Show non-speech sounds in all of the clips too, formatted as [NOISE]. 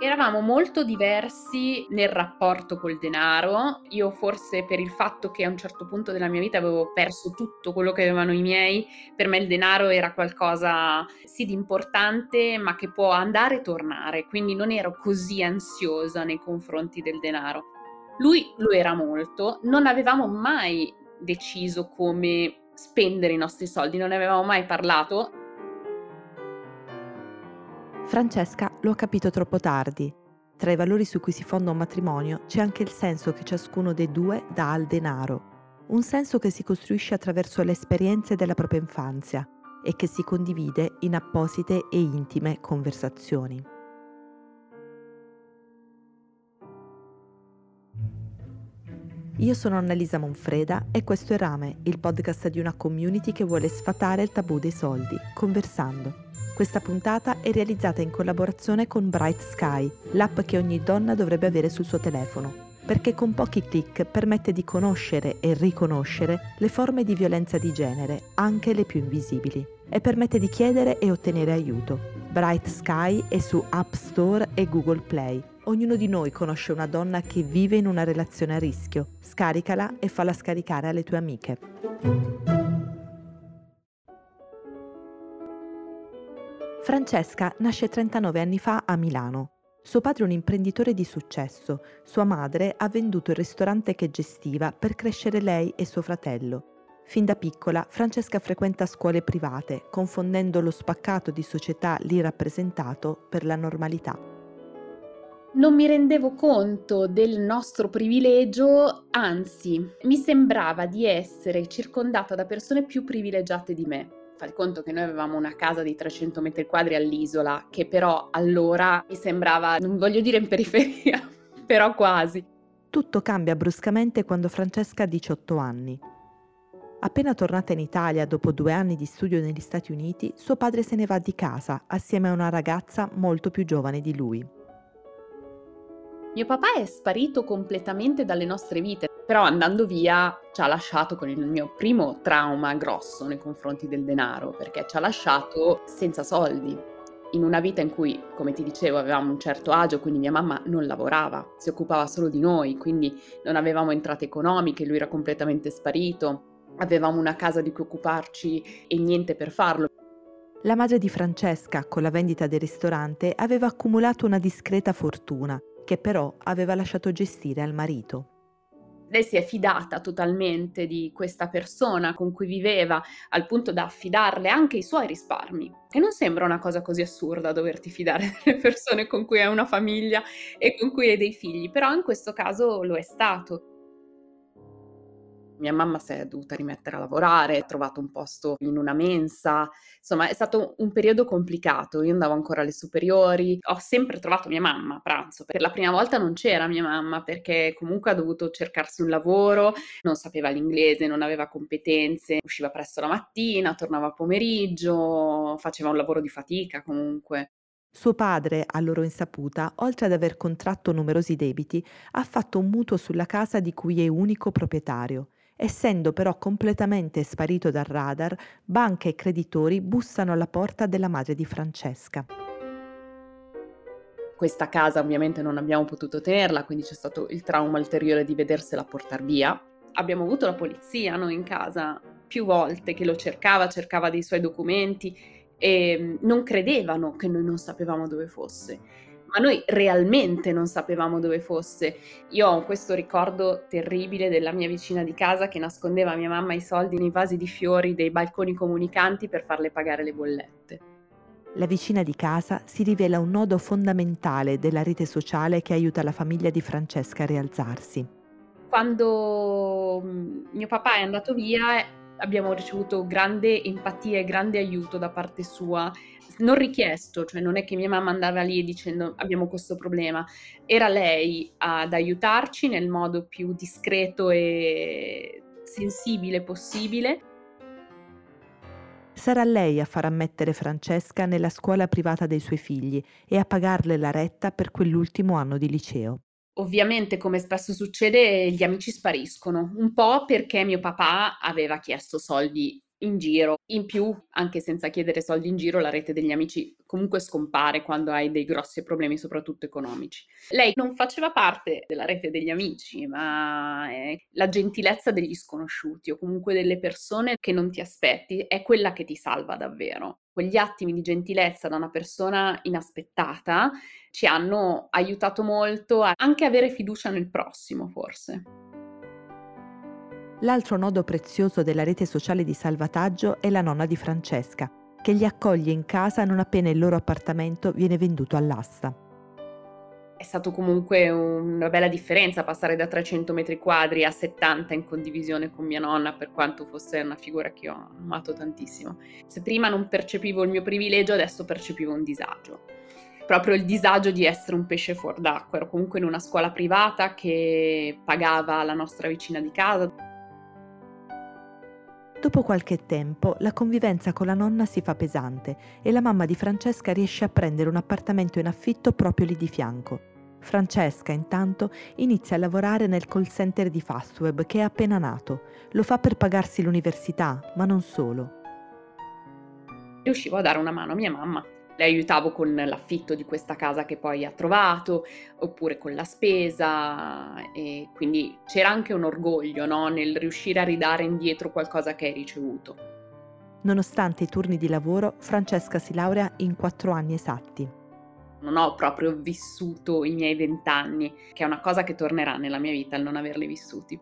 Eravamo molto diversi nel rapporto col denaro. Io forse per il fatto che a un certo punto della mia vita avevo perso tutto quello che avevano i miei, per me il denaro era qualcosa sì di importante, ma che può andare e tornare, quindi non ero così ansiosa nei confronti del denaro. Lui lo era molto, non avevamo mai deciso come spendere i nostri soldi, non ne avevamo mai parlato Francesca lo ha capito troppo tardi. Tra i valori su cui si fonda un matrimonio c'è anche il senso che ciascuno dei due dà al denaro, un senso che si costruisce attraverso le esperienze della propria infanzia e che si condivide in apposite e intime conversazioni. Io sono Annalisa Monfreda e questo è Rame, il podcast di una community che vuole sfatare il tabù dei soldi, conversando. Questa puntata è realizzata in collaborazione con Bright Sky, l'app che ogni donna dovrebbe avere sul suo telefono, perché con pochi clic permette di conoscere e riconoscere le forme di violenza di genere, anche le più invisibili, e permette di chiedere e ottenere aiuto. Bright Sky è su App Store e Google Play. Ognuno di noi conosce una donna che vive in una relazione a rischio. Scaricala e falla scaricare alle tue amiche. Francesca nasce 39 anni fa a Milano. Suo padre è un imprenditore di successo, sua madre ha venduto il ristorante che gestiva per crescere lei e suo fratello. Fin da piccola Francesca frequenta scuole private, confondendo lo spaccato di società lì rappresentato per la normalità. Non mi rendevo conto del nostro privilegio, anzi mi sembrava di essere circondata da persone più privilegiate di me. Fai conto che noi avevamo una casa di 300 metri quadri all'isola, che però allora mi sembrava, non voglio dire in periferia, [LAUGHS] però quasi. Tutto cambia bruscamente quando Francesca ha 18 anni. Appena tornata in Italia dopo due anni di studio negli Stati Uniti, suo padre se ne va di casa assieme a una ragazza molto più giovane di lui. Mio papà è sparito completamente dalle nostre vite, però andando via ci ha lasciato con il mio primo trauma grosso nei confronti del denaro, perché ci ha lasciato senza soldi. In una vita in cui, come ti dicevo, avevamo un certo agio, quindi mia mamma non lavorava, si occupava solo di noi, quindi non avevamo entrate economiche, lui era completamente sparito, avevamo una casa di cui occuparci e niente per farlo. La madre di Francesca, con la vendita del ristorante, aveva accumulato una discreta fortuna che però aveva lasciato gestire al marito. Lei si è fidata totalmente di questa persona con cui viveva, al punto da affidarle anche i suoi risparmi. E non sembra una cosa così assurda doverti fidare [LAUGHS] delle persone con cui hai una famiglia e con cui hai dei figli, però in questo caso lo è stato. Mia mamma si è dovuta rimettere a lavorare, ha trovato un posto in una mensa, insomma è stato un periodo complicato, io andavo ancora alle superiori, ho sempre trovato mia mamma a pranzo, per la prima volta non c'era mia mamma perché comunque ha dovuto cercarsi un lavoro, non sapeva l'inglese, non aveva competenze, usciva presto la mattina, tornava pomeriggio, faceva un lavoro di fatica comunque. Suo padre, a loro insaputa, oltre ad aver contratto numerosi debiti, ha fatto un mutuo sulla casa di cui è unico proprietario Essendo però completamente sparito dal radar, banche e creditori bussano alla porta della madre di Francesca. Questa casa ovviamente non abbiamo potuto tenerla, quindi c'è stato il trauma ulteriore di vedersela portare via. Abbiamo avuto la polizia noi in casa più volte che lo cercava, cercava dei suoi documenti e mm, non credevano che noi non sapevamo dove fosse ma noi realmente non sapevamo dove fosse. Io ho questo ricordo terribile della mia vicina di casa che nascondeva a mia mamma i soldi nei vasi di fiori dei balconi comunicanti per farle pagare le bollette. La vicina di casa si rivela un nodo fondamentale della rete sociale che aiuta la famiglia di Francesca a rialzarsi. Quando mm, mio papà è andato via abbiamo ricevuto grande empatia e grande aiuto da parte sua, non richiesto, cioè non è che mia mamma andava lì dicendo abbiamo questo problema, era lei ad aiutarci nel modo più discreto e sensibile possibile. Sarà lei a far ammettere Francesca nella scuola privata dei suoi figli e a pagarle la retta per quell'ultimo anno di liceo. Ovviamente, come spesso succede, gli amici spariscono, un po' perché mio papà aveva chiesto soldi in giro. In più, anche senza chiedere soldi in giro, la rete degli amici comunque scompare quando hai dei grossi problemi, soprattutto economici. Lei non faceva parte della rete degli amici, ma la gentilezza degli sconosciuti o comunque delle persone che non ti aspetti è quella che ti salva davvero. Quegli attimi di gentilezza da una persona inaspettata ci hanno aiutato molto a anche avere fiducia nel prossimo, forse. L'altro nodo prezioso della rete sociale di salvataggio è la nonna di Francesca, che li accoglie in casa non appena il loro appartamento viene venduto all'asta. È stato comunque una bella differenza passare da 300 metri quadri a 70 in condivisione con mia nonna, per quanto fosse una figura che ho amato tantissimo. Se prima non percepivo il mio privilegio, adesso percepivo un disagio. Proprio il disagio di essere un pesce fuor d'acqua. Ero comunque in una scuola privata che pagava la nostra vicina di casa, Dopo qualche tempo la convivenza con la nonna si fa pesante e la mamma di Francesca riesce a prendere un appartamento in affitto proprio lì di fianco. Francesca intanto inizia a lavorare nel call center di Fastweb che è appena nato. Lo fa per pagarsi l'università, ma non solo. Riuscivo a dare una mano a mia mamma le aiutavo con l'affitto di questa casa che poi ha trovato, oppure con la spesa e quindi c'era anche un orgoglio no? nel riuscire a ridare indietro qualcosa che hai ricevuto. Nonostante i turni di lavoro, Francesca si laurea in quattro anni esatti. Non ho proprio vissuto i miei vent'anni, che è una cosa che tornerà nella mia vita il non averli vissuti.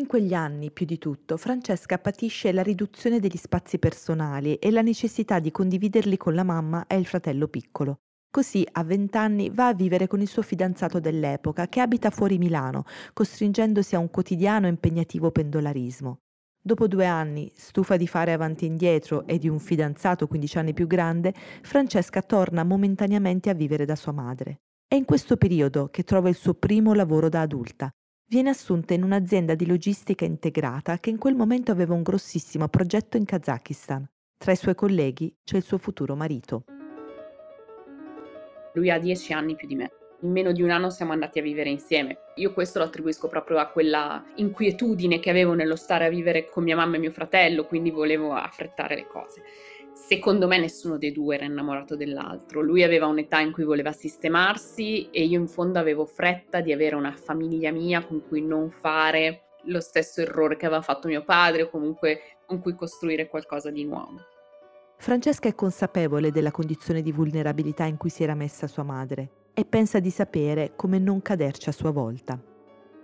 In quegli anni, più di tutto, Francesca patisce la riduzione degli spazi personali e la necessità di condividerli con la mamma e il fratello piccolo. Così a vent'anni va a vivere con il suo fidanzato dell'epoca, che abita fuori Milano, costringendosi a un quotidiano impegnativo pendolarismo. Dopo due anni, stufa di fare avanti e indietro e di un fidanzato 15 anni più grande, Francesca torna momentaneamente a vivere da sua madre. È in questo periodo che trova il suo primo lavoro da adulta, viene assunta in un'azienda di logistica integrata che in quel momento aveva un grossissimo progetto in Kazakistan. Tra i suoi colleghi c'è il suo futuro marito. Lui ha dieci anni più di me. In meno di un anno siamo andati a vivere insieme. Io questo lo attribuisco proprio a quella inquietudine che avevo nello stare a vivere con mia mamma e mio fratello, quindi volevo affrettare le cose. Secondo me nessuno dei due era innamorato dell'altro. Lui aveva un'età in cui voleva sistemarsi e io in fondo avevo fretta di avere una famiglia mia con cui non fare lo stesso errore che aveva fatto mio padre o comunque con cui costruire qualcosa di nuovo. Francesca è consapevole della condizione di vulnerabilità in cui si era messa sua madre e pensa di sapere come non caderci a sua volta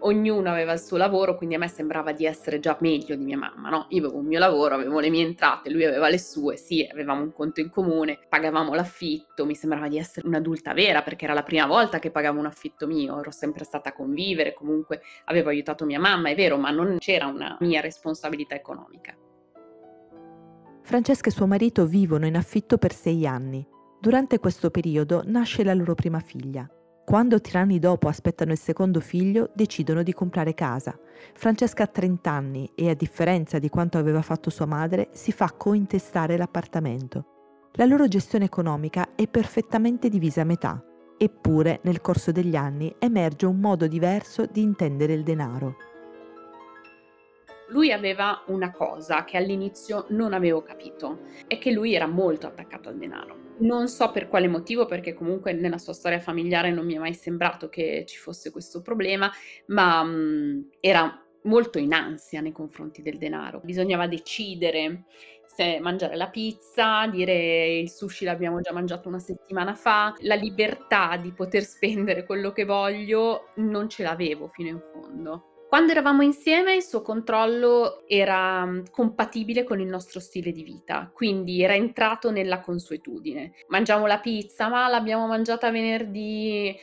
ognuno aveva il suo lavoro, quindi a me sembrava di essere già meglio di mia mamma, no? Io avevo un mio lavoro, avevo le mie entrate, lui aveva le sue, sì, avevamo un conto in comune, pagavamo l'affitto, mi sembrava di essere un'adulta vera perché era la prima volta che pagavo un affitto mio, ero sempre stata a convivere, comunque avevo aiutato mia mamma, è vero, ma non c'era una mia responsabilità economica. Francesca e suo marito vivono in affitto per sei anni. Durante questo periodo nasce la loro prima figlia, quando tre anni dopo aspettano il secondo figlio, decidono di comprare casa. Francesca ha 30 anni e, a differenza di quanto aveva fatto sua madre, si fa cointestare l'appartamento. La loro gestione economica è perfettamente divisa a metà, eppure nel corso degli anni emerge un modo diverso di intendere il denaro. Lui aveva una cosa che all'inizio non avevo capito, è che lui era molto attaccato al denaro. Non so per quale motivo, perché comunque nella sua storia familiare non mi è mai sembrato che ci fosse questo problema, ma mh, mm, era molto in ansia nei confronti del denaro. Bisognava decidere se mangiare la pizza, dire il sushi l'abbiamo già mangiato una settimana fa, la libertà di poter spendere quello che voglio non ce l'avevo fino in fondo. Quando eravamo insieme il suo controllo era mm, compatibile con il nostro stile di vita, quindi era entrato nella consuetudine. Mangiamo la pizza, ma l'abbiamo mangiata venerdì.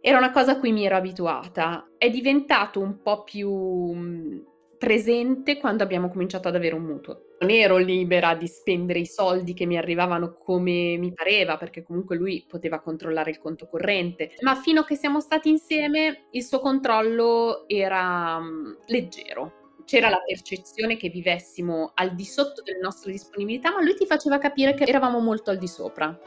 Era una cosa a cui mi ero abituata. È diventato un po' più mm, presente quando abbiamo cominciato ad avere un mutuo. Non ero libera di spendere i soldi che mi arrivavano come mi pareva, perché comunque lui poteva controllare il conto corrente, ma fino a che siamo stati insieme il suo controllo era um, leggero. C'era la percezione che vivessimo al di sotto delle nostre disponibilità, ma lui ti faceva capire che eravamo molto al di sopra.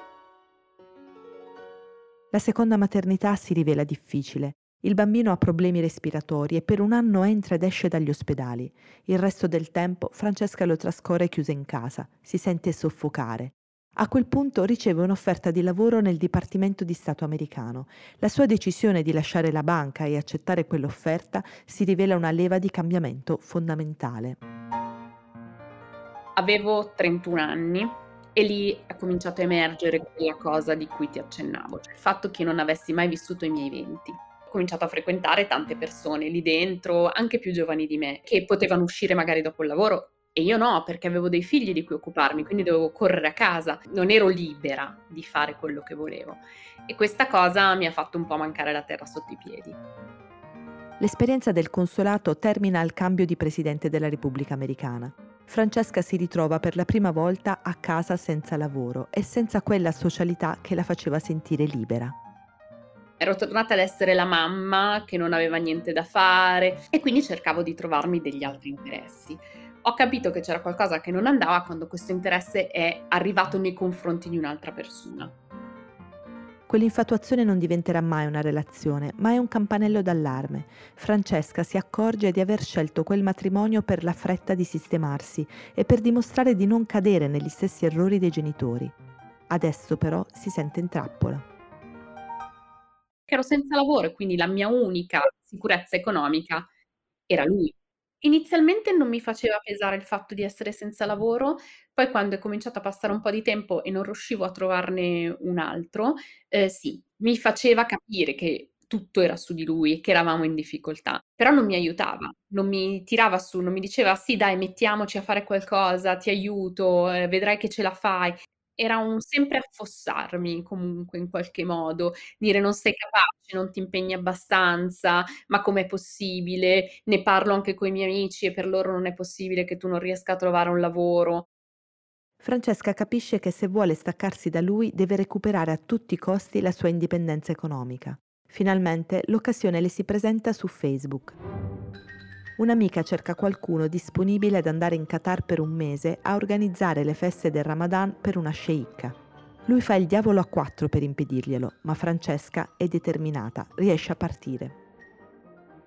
La seconda maternità si rivela difficile Il bambino ha problemi respiratori e per un anno entra ed esce dagli ospedali. Il resto del tempo Francesca lo trascorre chiusa in casa, si sente soffocare. A quel punto riceve un'offerta di lavoro nel Dipartimento di Stato americano. La sua decisione di lasciare la banca e accettare quell'offerta si rivela una leva di cambiamento fondamentale. Avevo 31 anni e lì è cominciato a emergere quella cosa di cui ti accennavo, cioè il fatto che non avessi mai vissuto i miei venti. Cominciato a frequentare tante persone lì dentro, anche più giovani di me, che potevano uscire magari dopo il lavoro e io no, perché avevo dei figli di cui occuparmi, quindi dovevo correre a casa, non ero libera di fare quello che volevo. E questa cosa mi ha fatto un po' mancare la terra sotto i piedi. L'esperienza del consolato termina al cambio di presidente della Repubblica Americana. Francesca si ritrova per la prima volta a casa senza lavoro e senza quella socialità che la faceva sentire libera. Ero tornata ad essere la mamma che non aveva niente da fare e quindi cercavo di trovarmi degli altri interessi ho capito che c'era qualcosa che non andava quando questo interesse è arrivato nei confronti di un'altra persona. Quell'infatuazione non diventerà mai una relazione, ma è un campanello d'allarme. Francesca si accorge di aver scelto quel matrimonio per la fretta di sistemarsi e per dimostrare di non cadere negli stessi errori dei genitori. Adesso però si sente in trappola. Ero senza lavoro e quindi la mia unica sicurezza economica era lui. Inizialmente non mi faceva pesare il fatto di essere senza lavoro, poi quando è cominciato a passare un po' di tempo e non riuscivo a trovarne un altro, ehm, sì, mi faceva capire che tutto era su di lui e che eravamo in difficoltà, però non mi aiutava, non mi tirava su, non mi diceva: "Sì dai, mettiamoci a fare qualcosa, ti aiuto, ehm, vedrai che ce la fai." Era un sempre affossarmi comunque in qualche modo, dire: "Non sei capace, non ti impegni abbastanza, ma com'è possibile? Ne parlo anche coi miei amici e per loro non è possibile che tu non riesca a trovare un lavoro." Francesca capisce che se vuole staccarsi da lui deve recuperare a tutti i costi la sua indipendenza economica. Finalmente l'occasione le si presenta su Facebook un'amica cerca qualcuno disponibile ad andare in Qatar per un mese a organizzare le feste del Ramadan per una sceicca. Lui fa il diavolo a quattro per impedirglielo, ma Francesca è determinata, riesce a partire.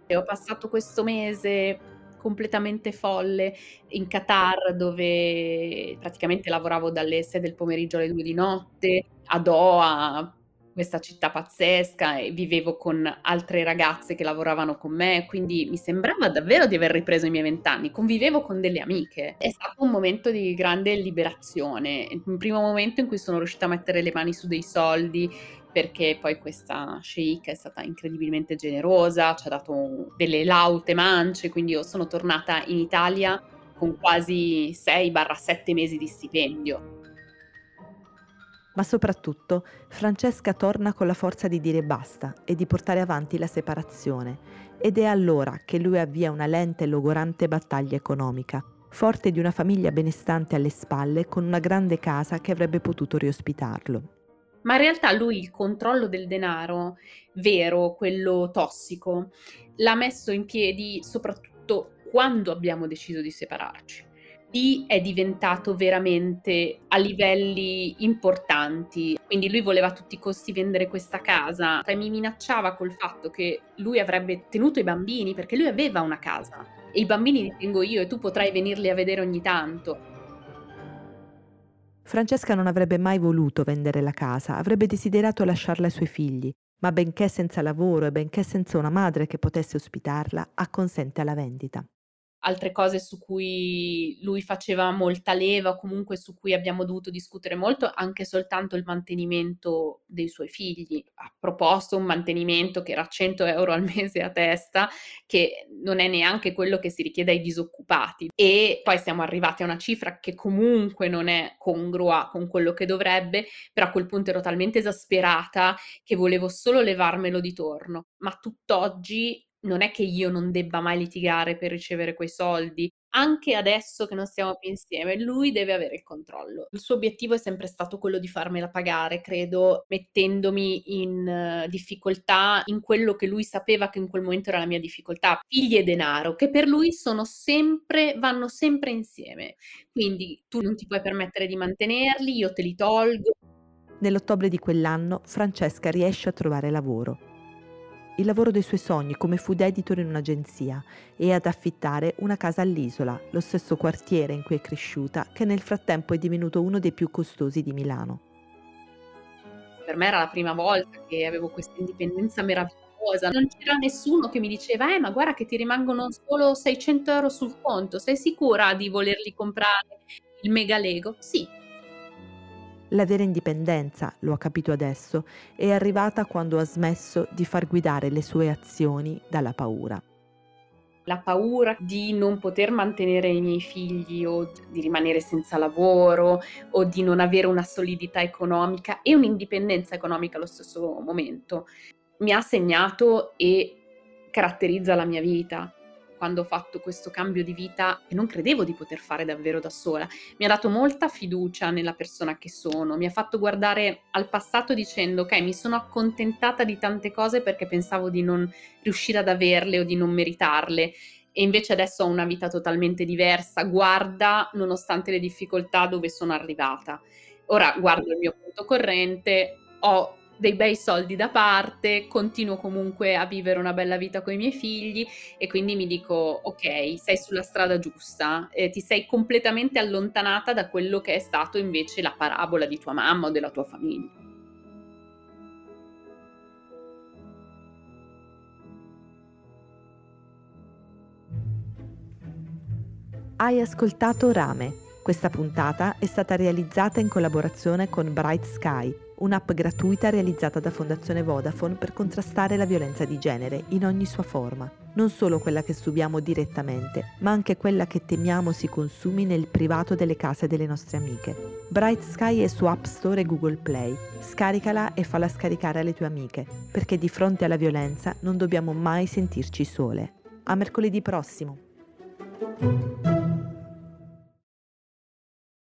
Ho passato questo mese completamente folle in Qatar dove praticamente lavoravo dalle 6 del pomeriggio alle 2 di notte, a Doha questa città pazzesca e vivevo con altre ragazze che lavoravano con me, quindi mi sembrava davvero di aver ripreso i miei vent'anni, convivevo con delle amiche. È stato un momento di grande liberazione, un primo momento in cui sono riuscita a mettere le mani su dei soldi perché poi questa sceicca è stata incredibilmente generosa, ci ha dato delle laute mance, quindi io sono tornata in Italia con quasi 6-7 mesi di stipendio ma soprattutto Francesca torna con la forza di dire basta e di portare avanti la separazione ed è allora che lui avvia una lenta e logorante battaglia economica, forte di una famiglia benestante alle spalle con una grande casa che avrebbe potuto riospitarlo. Ma in realtà lui il controllo del denaro vero, quello tossico, l'ha messo in piedi soprattutto quando abbiamo deciso di separarci lì è diventato veramente a livelli importanti. Quindi lui voleva a tutti i costi vendere questa casa e mi minacciava col fatto che lui avrebbe tenuto i bambini perché lui aveva una casa e i bambini li tengo io e tu potrai venirli a vedere ogni tanto. Francesca non avrebbe mai voluto vendere la casa, avrebbe desiderato lasciarla ai suoi figli, ma benché senza lavoro e benché senza una madre che potesse ospitarla, acconsente alla vendita altre cose su cui lui faceva molta leva comunque su cui abbiamo dovuto discutere molto, anche soltanto il mantenimento dei suoi figli. Ha proposto un mantenimento che era 100 euro al [LAUGHS] mese a testa, che non è neanche quello che si richiede ai disoccupati. E poi siamo arrivati a una cifra che comunque non è congrua con quello che dovrebbe, però a quel punto ero talmente esasperata che volevo solo levarmelo di torno. Ma tutt'oggi non è che io non debba mai litigare per ricevere quei soldi. Anche adesso che non stiamo più insieme, lui deve avere il controllo. Il suo obiettivo è sempre stato quello di farmela pagare, credo, mettendomi in uh, difficoltà in quello che lui sapeva che in quel momento era la mia difficoltà, figli e denaro, che per lui sono sempre, vanno sempre insieme. Quindi tu non ti puoi permettere di mantenerli, io te li tolgo. Nell'ottobre di quell'anno Francesca riesce a trovare lavoro il lavoro dei suoi sogni come food editor in un'agenzia e ad affittare una casa all'Isola, lo stesso quartiere in cui è cresciuta, che nel frattempo è divenuto uno dei più costosi di Milano. Per me era la prima volta che avevo questa indipendenza meravigliosa, non c'era nessuno che mi diceva eh ma guarda che ti rimangono solo 600 euro sul conto, sei sicura di volerli comprare il mega Lego? Sì, la vera indipendenza, lo ha capito adesso, è arrivata quando ha smesso di far guidare le sue azioni dalla paura. La paura di non poter mantenere i miei figli o di rimanere senza lavoro o di non avere una solidità economica e un'indipendenza economica allo stesso momento mi ha segnato e caratterizza la mia vita quando ho fatto questo cambio di vita che non credevo di poter fare davvero da sola. Mi ha dato molta fiducia nella persona che sono, mi ha fatto guardare al passato dicendo ok, mi sono accontentata di tante cose perché pensavo di non riuscire ad averle o di non meritarle e invece adesso ho una vita totalmente diversa, guarda nonostante le difficoltà dove sono arrivata. Ora guardo il mio conto corrente, ho dei bei soldi da parte, continuo comunque a vivere una bella vita con i miei figli e quindi mi dico ok, sei sulla strada giusta, eh, ti sei completamente allontanata da quello che è stato invece la parabola di tua mamma o della tua famiglia. Hai ascoltato Rame. Questa puntata è stata realizzata in collaborazione con Bright Sky un'app gratuita realizzata da Fondazione Vodafone per contrastare la violenza di genere in ogni sua forma, non solo quella che subiamo direttamente, ma anche quella che temiamo si consumi nel privato delle case delle nostre amiche. Bright Sky è su App Store e Google Play. Scaricala e falla scaricare alle tue amiche, perché di fronte alla violenza non dobbiamo mai sentirci sole. A mercoledì prossimo!